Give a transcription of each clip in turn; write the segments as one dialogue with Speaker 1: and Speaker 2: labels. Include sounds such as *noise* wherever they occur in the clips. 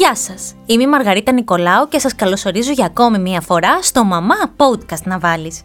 Speaker 1: Γεια σας, είμαι η Μαργαρίτα Νικολάου και σας καλωσορίζω για ακόμη μία φορά στο Μαμά Podcast να βάλεις.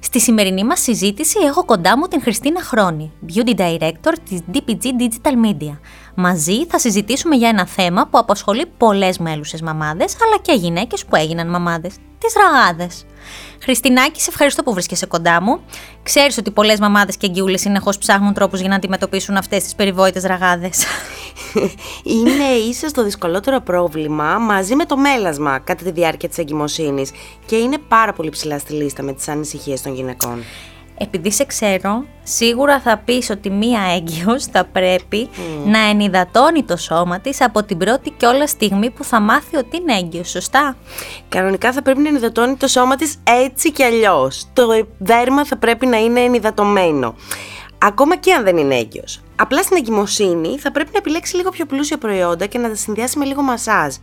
Speaker 1: Στη σημερινή μας συζήτηση έχω κοντά μου την Χριστίνα Χρόνη, Beauty Director της DPG Digital Media. Μαζί θα συζητήσουμε για ένα θέμα που απασχολεί πολλές μέλουσες μαμάδες, αλλά και γυναίκες που έγιναν μαμάδες, τις ραγάδες. Χριστινάκη, σε ευχαριστώ που βρίσκεσαι κοντά μου. Ξέρεις ότι πολλές μαμάδες και γκιούλες συνεχώς ψάχνουν τρόπους για να αντιμετωπίσουν αυτές τις περιβόητες ραγάδες.
Speaker 2: Είναι ίσως το δυσκολότερο πρόβλημα μαζί με το μέλασμα κατά τη διάρκεια της εγκυμοσύνης και είναι πάρα πολύ ψηλά στη λίστα με τις ανησυχίες των γυναικών
Speaker 1: επειδή σε ξέρω, σίγουρα θα πεις ότι μία έγκυος θα πρέπει να ενυδατώνει το σώμα της από την πρώτη και όλα στιγμή που θα μάθει ότι είναι έγκυος, σωστά;
Speaker 2: Κανονικά θα πρέπει να ενυδατώνει το σώμα της έτσι κι αλλιώς. Το δέρμα θα πρέπει να είναι ενυδατωμένο. Ακόμα και αν δεν είναι έγκυος. Απλά στην εγκυμοσύνη θα πρέπει να επιλέξει λίγο πιο πλούσια προϊόντα και να τα συνδυάσει με λίγο μασάζ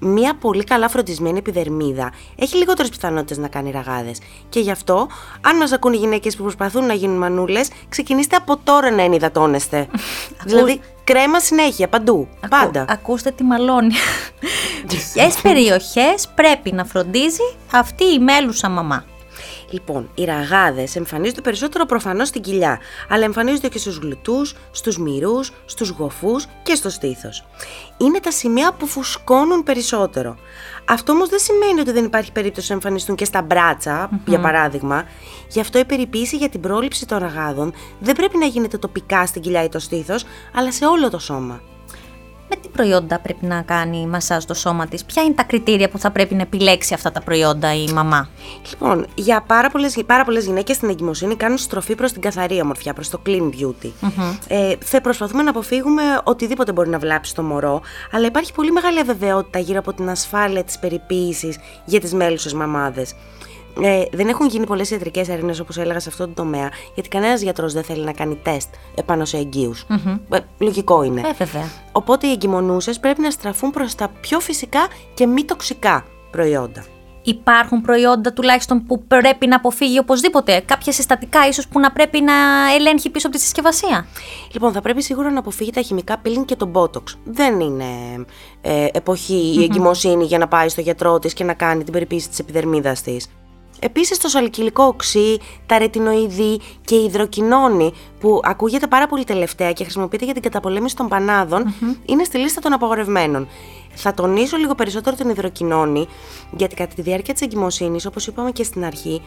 Speaker 2: μια πολύ καλά φροντισμένη επιδερμίδα έχει λιγότερες πιθανότητες να κάνει ραγάδες. Και γι' αυτό, αν μας ακούν οι γυναίκες που προσπαθούν να γίνουν μανούλες, ξεκινήστε από τώρα να ενυδατώνεστε. *laughs* δηλαδή, κρέμα συνέχεια, παντού. Πάντα.
Speaker 1: Ακούστε τη μαλώνει. *laughs* Ποιες περιοχές πρέπει να φροντίζει αυτή η μέλουσα μαμά;
Speaker 2: Λοιπόν, οι ραγάδες εμφανίζονται περισσότερο προφανώς στην κοιλιά, αλλά εμφανίζονται και στους γλουτού, στους μυρούς, στους γοφούς και στο στήθος. Είναι τα σημεία που φουσκώνουν περισσότερο. Αυτό όμως δεν σημαίνει ότι δεν υπάρχει περίπτωση να εμφανιστούν και στα μπρατσα για παράδειγμα. Γι' αυτό η περιποίηση για την πρόληψη των ραγάδων δεν πρέπει να γίνεται τοπικά στην κοιλιά ή το στήθος, αλλά σε όλο το σώμα
Speaker 1: με τι προϊόντα πρέπει να κάνει μασάζ στο σώμα της, ποια είναι τα κριτήρια που θα πρέπει να επιλέξει αυτά τα προϊόντα η μαμά;
Speaker 2: Λοιπόν, για πάρα πολλές, πάρα πολλές γυναίκες στην εγκυμοσύνη κάνουν στροφή προς την καθαρή ομορφιά, προς το clean beauty. Ε, θα προσπαθούμε να αποφύγουμε οτιδήποτε μπορεί να βλάψει το μωρό, αλλά υπάρχει πολύ μεγάλη αβεβαιότητα γύρω από την ασφάλεια της περιποίησης για τις μέλουσες μαμάδες ε, δεν έχουν γίνει πολλές ιατρικές έρευνες, όπως έλεγα, σε αυτό το τομέα, γιατί κανένας γιατρός δεν θέλει να κάνει τεστ επάνω σε εγγύους. Ε, λογικό είναι.
Speaker 1: Ε, βέβαια.
Speaker 2: Οπότε οι εγκυμονούσες πρέπει να στραφούν προς τα πιο φυσικά και μη τοξικά προϊόντα.
Speaker 1: Υπάρχουν προϊόντα τουλάχιστον που πρέπει να αποφύγει οπωσδήποτε. Κάποια συστατικά ίσως που να πρέπει να ελέγχει πίσω από τη συσκευασία;
Speaker 2: Λοιπόν, θα πρέπει σίγουρα να αποφύγει τα χημικά peeling και το botox. Δεν είναι ε, εποχή η εγκυμοσύνη για να πάει στο γιατρό της και να κάνει την περιποίηση της επιδερμίδας της. Επίσης το σαλικυλικό οξύ, τα ρετινοειδή και η υδροκοινώνη, που ακούγεται πάρα πολύ τελευταία και χρησιμοποιείται για την καταπολέμηση των παναδων είναι στη λίστα των απαγορευμένων. Θα τονίσω λίγο περισσότερο την υδροκοινώνη, γιατί κατά τη διάρκεια της εγκυμοσύνης, όπως είπαμε και στην αρχή,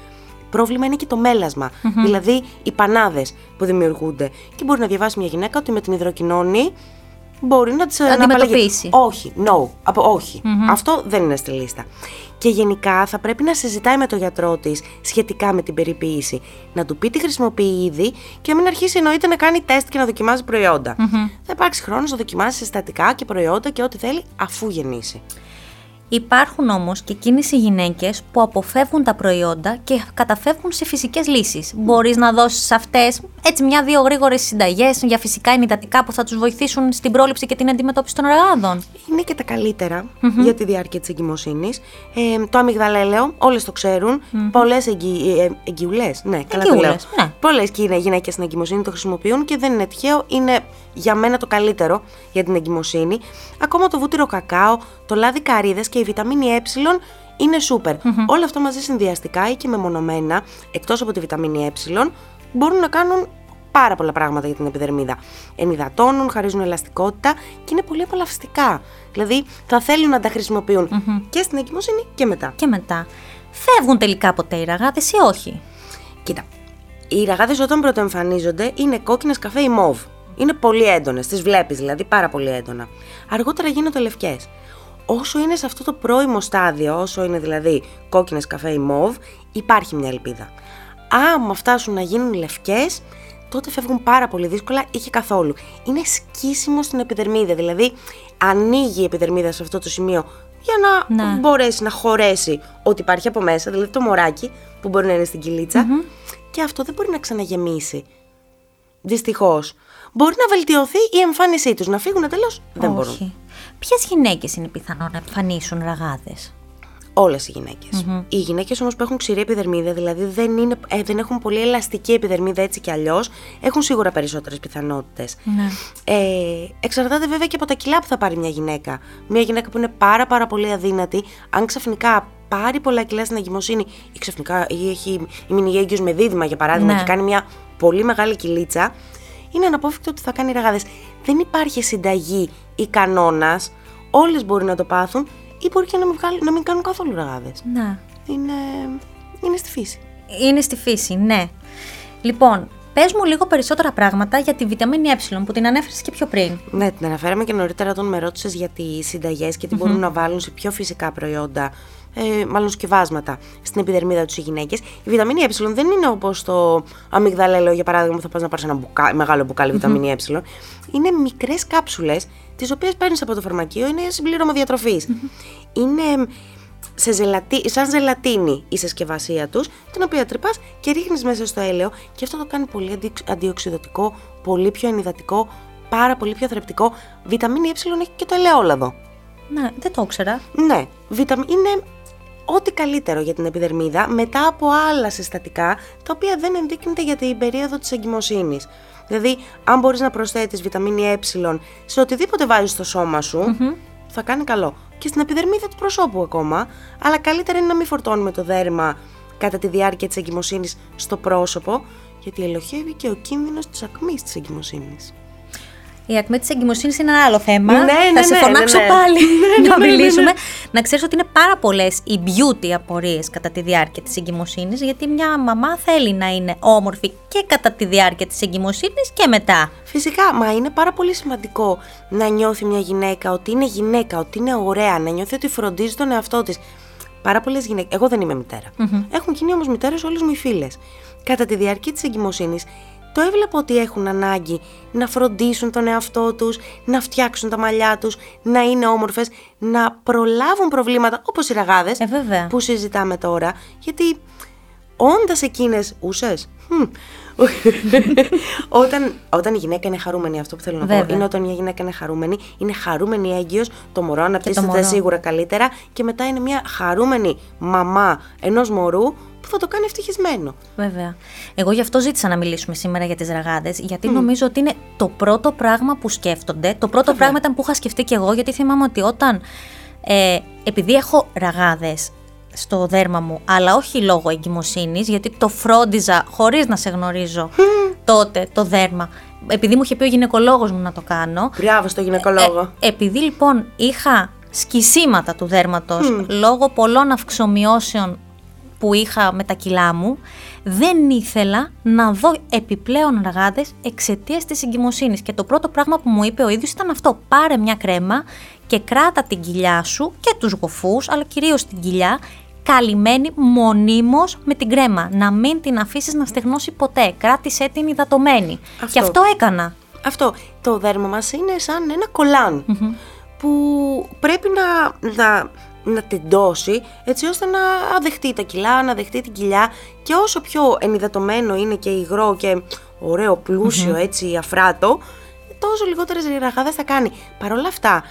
Speaker 2: πρόβλημα είναι και το μελασμα δηλαδή οι πανάδες που δημιουργούνται. Και μπορεί να διαβάσει μια γυναίκα ότι με την υδροκοινώνη μπορεί να τις
Speaker 1: αντιμετωπίσει.
Speaker 2: Όχι, no, από, Αυτό δεν είναι στη λίστα. Και γενικά θα πρέπει να συζητάει με τον γιατρό της σχετικά με την περιποίηση. Να του πει τι χρησιμοποιεί ήδη και να μην αρχίσει εννοείται να κάνει τεστ και να δοκιμάζει Θα υπάρξει χρόνος να δοκιμάσει συστατικά και προϊόντα και ό,τι θέλει αφού γεννήσει.
Speaker 1: Υπάρχουν όμως και εκείνες οι γυναίκες που αποφεύγουν τα προϊόντα και καταφεύγουν σε φυσικές λύσεις. Μπορείς να δώσεις σε αυτές έτσι μια-δύο γρήγορες συνταγές για φυσικά ενυδατικά που θα τους βοηθήσουν στην πρόληψη και την αντιμετώπιση των ραγάδων.
Speaker 2: Είναι και τα καλύτερα για τη διάρκεια της εγκυμοσύνης. Ε, το αμυγδαλέλαιο, όλες το ξέρουν. Mm-hmm. Πολλές εγγυ... ε, εγγυουλές, ναι, καλά το λέω. Ναι. Πολλές γυναίκες στην εγκυμοσύνη το χρησιμοποιούν και δεν είναι τυχαίο. Είναι για μένα το καλύτερο για την εγκυμοσύνη. Ακόμα το βούτυρο κακάο, το λάδι καρύδες και η βιταμίνη ε είναι σούπερ. Όλα αυτά μαζί συνδυαστικά ή και μεμονωμένα, εκτός από τη βιταμίνη ε, μπορούν να κάνουν πάρα πολλά πράγματα για την επιδερμίδα. Ενυδατώνουν, χαρίζουν ελαστικότητα και είναι πολύ απολαυστικά. Δηλαδή θα θέλουν να τα χρησιμοποιουν και στην εγκυμοσύνη και μετά.
Speaker 1: Και μετά. Φεύγουν τελικά ποτέ οι ραγάδες ή όχι;
Speaker 2: Κοίτα, οι ραγάδες όταν πρωτοεμφανίζονται είναι κόκκινες καφέ ή μοβ. Είναι πολύ έντονες, τις βλέπεις δηλαδή πάρα πολύ έντονα. Αργότερα γίνονται λευκές. Όσο είναι σε αυτό το πρώιμο στάδιο, όσο είναι δηλαδή κόκκινες καφέ ή μοβ, υπάρχει μια ελπίδα. Άμα φτάσουν να γίνουν λευκές, τότε φεύγουν πάρα πολύ δύσκολα ή και καθόλου. Είναι σκίσιμο στην επιδερμίδα, δηλαδή ανοίγει η επιδερμίδα σε αυτό το σημείο για να ναι. μπορέσει να χωρέσει ό,τι υπάρχει από μέσα, δηλαδή το μωράκι που μπορεί να είναι στην κυλιτσα και αυτό δεν μπορεί να ξαναγεμίσει. Δυστυχώς. Μπορεί να βελτιωθεί η εμφάνισή τους, να φύγουν εντελώς. Δεν μπορούν.
Speaker 1: Ποιες γυναίκες είναι πιθανό να εμφανίσουν ραγάδες;
Speaker 2: Όλες οι γυναικε Οι γυναίκες όμως που έχουν ξηρή επιδερμίδα, δηλαδή δεν, είναι, ε, δεν έχουν πολύ ελαστική επιδερμίδα έτσι κι αλλιώς, έχουν σίγουρα περισσότερες πιθανότητες.
Speaker 1: Ναι.
Speaker 2: Ε, εξαρτάται βέβαια και από τα κιλά που θα πάρει μια γυναίκα. Μια γυναίκα που είναι πάρα πάρα πολύ αδύνατη, αν ξαφνικά πάρει πολλά κιλά στην εγκυμοσύνη ή ξαφνικά ή έχει η μείνει έγκυος με δίδυμα για παράδειγμα
Speaker 1: Ναι.
Speaker 2: και κάνει μια πολύ μεγάλη κυλίτσα, είναι αναπόφευκτο ότι θα κάνει ραγάδες. Δεν υπάρχει συνταγή ή κανόνας, όλες μπορεί να το πάθουν ή μπορεί και να μην, βγάλουν- να μην κάνουν καθόλου ραγάδες.
Speaker 1: Ναι.
Speaker 2: Είναι, είναι στη φύση.
Speaker 1: Είναι στη φύση, ναι. Λοιπόν, πες μου λίγο περισσότερα πράγματα για τη βιταμίνη Ε που την ανέφερες και πιο πριν.
Speaker 2: Ναι, την αναφέραμε και νωρίτερα όταν με ρώτησες για τις συνταγές και τι μπορούν να βάλουν σε πιο φυσικά προϊόντα, ε, μάλλον σκευάσματα, στην επιδερμίδα τους οι γυναίκες. Η βιταμίνη Ε δεν είναι όπως το αμυγδαλέλαιο, για παράδειγμα, που θα πας να πάρεις ένα μπουκα- μεγάλο μπουκάλι βιταμίνη Ε. Είναι μικρές κάψουλες, τις οποίες παίρνεις από το φαρμακείο, είναι συμπλήρωμα διατροφής. Είναι σε ζελατί, σαν ζελατίνη η συσκευασία τους, την οποία τρυπάς και ρίχνεις μέσα στο έλαιο και αυτό το κάνει πολύ αντι, αντιοξυδοτικό, πολύ πιο ενυδατικό, πάρα πολύ πιο θρεπτικό. Βιταμίνη Ε έχει και το ελαιόλαδο.
Speaker 1: Ναι, δεν το ήξερα.
Speaker 2: Ναι, βιταμ... είναι ό,τι καλύτερο για την επιδερμίδα μετά από άλλα συστατικά τα οποία δεν ενδείκνυται για την περίοδο της εγκυμοσύνης. Δηλαδή, αν μπορείς να προσθέτεις βιταμίνη Ε σε οτιδήποτε βάζεις στο σώμα σου, θα κάνει καλό. Και στην επιδερμίδα του προσώπου ακόμα, αλλά καλύτερα είναι να μην φορτώνουμε το δέρμα κατά τη διάρκεια της εγκυμοσύνης στο πρόσωπο, γιατί ελοχεύει και ο κίνδυνος της ακμής της εγκυμοσύνης.
Speaker 1: Η ακμή της εγκυμοσύνης είναι ένα άλλο θέμα.
Speaker 2: Ναι, ναι,
Speaker 1: Θα σε
Speaker 2: ναι,
Speaker 1: φωνάξω
Speaker 2: ναι, ναι.
Speaker 1: πάλι
Speaker 2: Ναι, *laughs*
Speaker 1: να
Speaker 2: ναι, ναι, ναι.
Speaker 1: μιλήσουμε. Να ξέρεις ότι είναι πάρα πολλές οι beauty απορίες κατά τη διάρκεια της εγκυμοσύνης, γιατί μια μαμά θέλει να είναι όμορφη και κατά τη διάρκεια της εγκυμοσύνης και μετά.
Speaker 2: Φυσικά, μα είναι πάρα πολύ σημαντικό να νιώθει μια γυναίκα ότι είναι γυναίκα, ότι είναι ωραία, να νιώθει ότι φροντίζει τον εαυτό της. Πάρα πολλές γυναίκες. Εγώ δεν είμαι μητέρα. Έχουν γίνει όμως μητέρες όλες μου οι φίλες. Κατά τη διάρκεια της εγκυμοσύνης, το έβλεπα ότι έχουν ανάγκη να φροντίσουν τον εαυτό τους, να φτιάξουν τα μαλλιά τους, να είναι όμορφες, να προλάβουν προβλήματα όπως οι ραγάδες
Speaker 1: Ε, βέβαια.
Speaker 2: που συζητάμε τώρα, γιατί όντας εκείνες ούσες, Μμ. Όταν, όταν η γυναίκα είναι χαρούμενη, αυτό που θέλω να πω,
Speaker 1: Βέβαια.
Speaker 2: είναι όταν μια γυναίκα είναι χαρούμενη, είναι χαρούμενη έγκυος, το μωρό αναπτύσσεται
Speaker 1: μωρό.
Speaker 2: σίγουρα καλύτερα και μετά είναι μια χαρούμενη μαμά ενός μωρού που θα το κάνει ευτυχισμένο.
Speaker 1: Βέβαια. Εγώ γι' αυτό ζήτησα να μιλήσουμε σήμερα για τις ραγάδες, γιατί νομίζω ότι είναι το πρώτο πράγμα που σκέφτονται. Το πρώτο πράγμα ήταν που είχα σκεφτεί και εγώ, γιατί θυμάμαι ότι όταν. Ε, επειδή έχω ραγάδες στο δέρμα μου, αλλά όχι λόγω εγκυμοσύνης, γιατί το φρόντιζα χωρίς να σε γνωρίζω τότε το δέρμα. Επειδή μου είχε πει ο γυναικολόγος μου να το κάνω.
Speaker 2: Μπράβο στο γυναικολόγο.
Speaker 1: Ε, επειδή λοιπόν είχα σκισίματα του δέρματος λόγω πολλών αυξομοιώσεων που είχα με τα κιλά μου, δεν ήθελα να δω επιπλέον ραγάδες εξαιτίας της εγκυμοσύνης. Και το πρώτο πράγμα που μου είπε ο ίδιος ήταν αυτό. Πάρε μια κρέμα και κράτα την κοιλιά σου και τους γοφούς, αλλά κυρίως την κοιλιά, καλυμμένη μονίμως με την κρέμα. Να μην την αφήσεις να στεγνώσει ποτέ. Κράτησέ την υδατωμένη.
Speaker 2: Αυτό.
Speaker 1: Και αυτό έκανα.
Speaker 2: Αυτό. Το δέρμα μας είναι σαν ένα κολάν που πρέπει να, να, να τεντώσει έτσι ώστε να δεχτεί τα κιλά, να δεχτεί την κοιλιά και όσο πιο ενυδατωμένο είναι και υγρό και ωραίο πλούσιο έτσι αφράτο τόσο λιγότερες ραγάδες θα κάνει. Παρ' όλα αυτά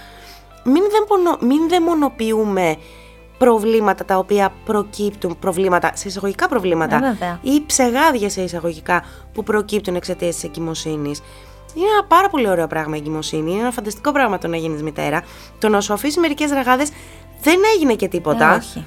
Speaker 2: μην, δαιμονο, μην δαιμονοποιούμε προβλήματα τα οποία προκύπτουν, προβλήματα, σε εισαγωγικά προβλήματα
Speaker 1: Ε, βέβαια.
Speaker 2: ή ψεγάδια σε εισαγωγικά που προκύπτουν εξαιτίας της εγκυμοσύνης. Είναι ένα πάρα πολύ ωραίο πράγμα η εγκυμοσύνη. Είναι ένα φανταστικό πράγμα το να γίνεις μητέρα. Το να σου αφήσει μερικές ραγάδες δεν έγινε και τίποτα.
Speaker 1: Ε, όχι.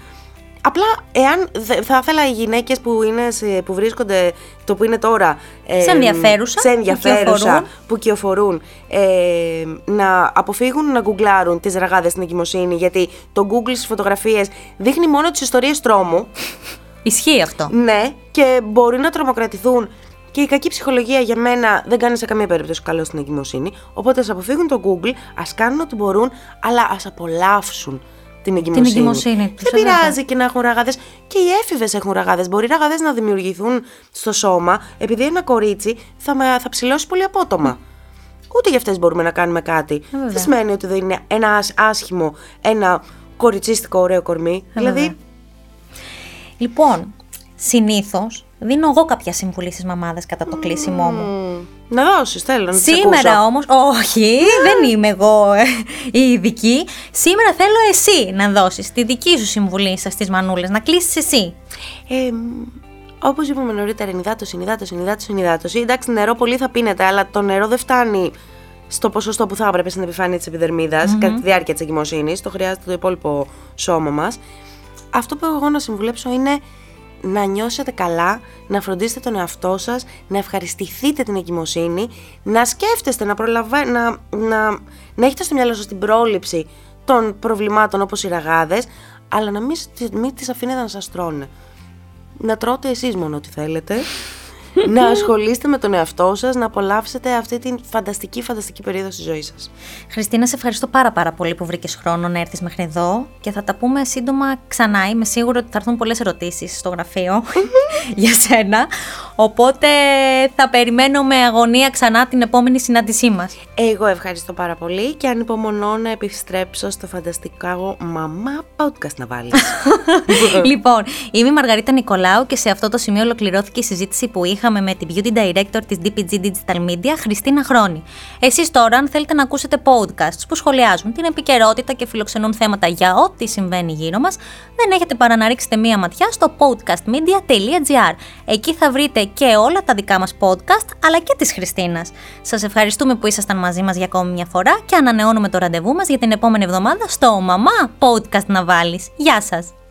Speaker 2: Απλά, εάν δε- θα ήθελα οι γυναίκες που, είναι σε- που βρίσκονται το που είναι τώρα. ε,
Speaker 1: Σε ενδιαφέρουσα,
Speaker 2: σε
Speaker 1: που
Speaker 2: ενδιαφέρουσα,
Speaker 1: κυοφορούν.
Speaker 2: που κυοφορούν, ε, να αποφύγουν να γκουγκλάρουν τις ραγάδες στην εγκυμοσύνη. Γιατί το Google στις φωτογραφίες δείχνει μόνο τις ιστορίες τρόμου.
Speaker 1: Ισχύει αυτό.
Speaker 2: Ναι, και μπορεί να τρομοκρατηθούν. Και η κακή ψυχολογία για μένα δεν κάνει σε καμία περίπτωση καλό στην εγκυμοσύνη. Οπότε ας αποφύγουν το Google, ας κάνουν ό,τι μπορούν, αλλά ας απολαύσουν την εγκυμοσύνη.
Speaker 1: εγκυμοσύνη τους,
Speaker 2: Δεν
Speaker 1: ε, βέβαια.
Speaker 2: πειράζει και να έχουν ραγάδες. Και οι έφηβες έχουν ραγάδες. Μπορεί οι ραγάδες να δημιουργηθούν στο σώμα, επειδή ένα κορίτσι θα, με- θα ψηλώσει πολύ απότομα. Ούτε για αυτές μπορούμε να κάνουμε κάτι.
Speaker 1: βέβαια.
Speaker 2: δεν σημαίνει ότι δεν είναι ένα άσ- άσχημο, ένα κοριτσίστικο ωραίο κορμί. δηλαδή,
Speaker 1: βέβαια. Λοιπόν, συνήθως δίνω εγώ κάποια συμβουλή στις μαμάδες κατά το κλείσιμό μου.
Speaker 2: Μ, Να δώσεις, θέλω να τις
Speaker 1: Σήμερα
Speaker 2: ακούσω.
Speaker 1: όμω, όχι, δεν είμαι εγώ ε, η ειδική. Σήμερα θέλω εσύ να δώσεις τη δική σου συμβουλή στις μανούλες, να κλείσεις εσύ.
Speaker 2: Ε, Όπως είπαμε νωρίτερα, ενυδάτωση, ενυδάτωση, ενυδάτωση, ενυδάτωση. Εντάξει, νερό πολύ θα πίνετε, αλλά το νερό δεν φτάνει στο ποσοστό που θα έπρεπε στην επιφάνεια της επιδερμίδας κατά τη διάρκεια της εγκυμοσύνης. Το χρειάζεται το υπόλοιπο σώμα μας. Αυτό που έχω εγώ να συμβουλέψω είναι να νιώσετε καλά, να φροντίσετε τον εαυτό σας, να ευχαριστηθείτε την εγκυμοσύνη, να σκέφτεστε, να, προλαβα... να, να, να έχετε στο μυαλό σας την πρόληψη των προβλημάτων όπως οι ραγάδες, αλλά να μην, μην τις αφήνετε να σας τρώνε. Να τρώτε εσείς μόνο ό,τι θέλετε, να ασχολείστε με τον εαυτό σας, να απολαύσετε αυτή την φανταστική, φανταστική περίοδο στη ζωή σας.
Speaker 1: Χριστίνα, σε ευχαριστώ πάρα πάρα πολύ που βρήκες χρόνο να έρθεις μέχρι εδώ και θα τα πούμε σύντομα ξανά. Είμαι σίγουρη ότι θα έρθουν πολλές ερωτήσεις στο γραφείο *laughs* για σένα. Οπότε θα περιμένω με αγωνία ξανά την επόμενη συνάντησή μας.
Speaker 2: Εγώ ευχαριστώ πάρα πολύ και ανυπομονώ να επιστρέψω στο φανταστικό μαμά podcast να βάλεις. *laughs*
Speaker 1: λοιπόν, είμαι η Μαργαρίτα Νικολάου και σε αυτό το σημείο ολοκληρώθηκε η συζήτηση που είχαμε με την Beauty Director της DPG Digital Media, Χριστίνα Χρόνη. Εσείς τώρα, αν θέλετε να ακούσετε podcasts που σχολιάζουν την επικαιρότητα και φιλοξενούν θέματα για ό,τι συμβαίνει γύρω μας, δεν έχετε παρά να ρίξετε μία ματιά στο podcastmedia.gr. Εκεί θα βρείτε και όλα τα δικά μας podcast, αλλά και της Χριστίνας. Σας ευχαριστούμε που ήσασταν μαζί μας για ακόμη μια φορά και ανανεώνουμε το ραντεβού μας για την επόμενη εβδομάδα στο Μαμά Podcast να βάλεις. Γεια σας!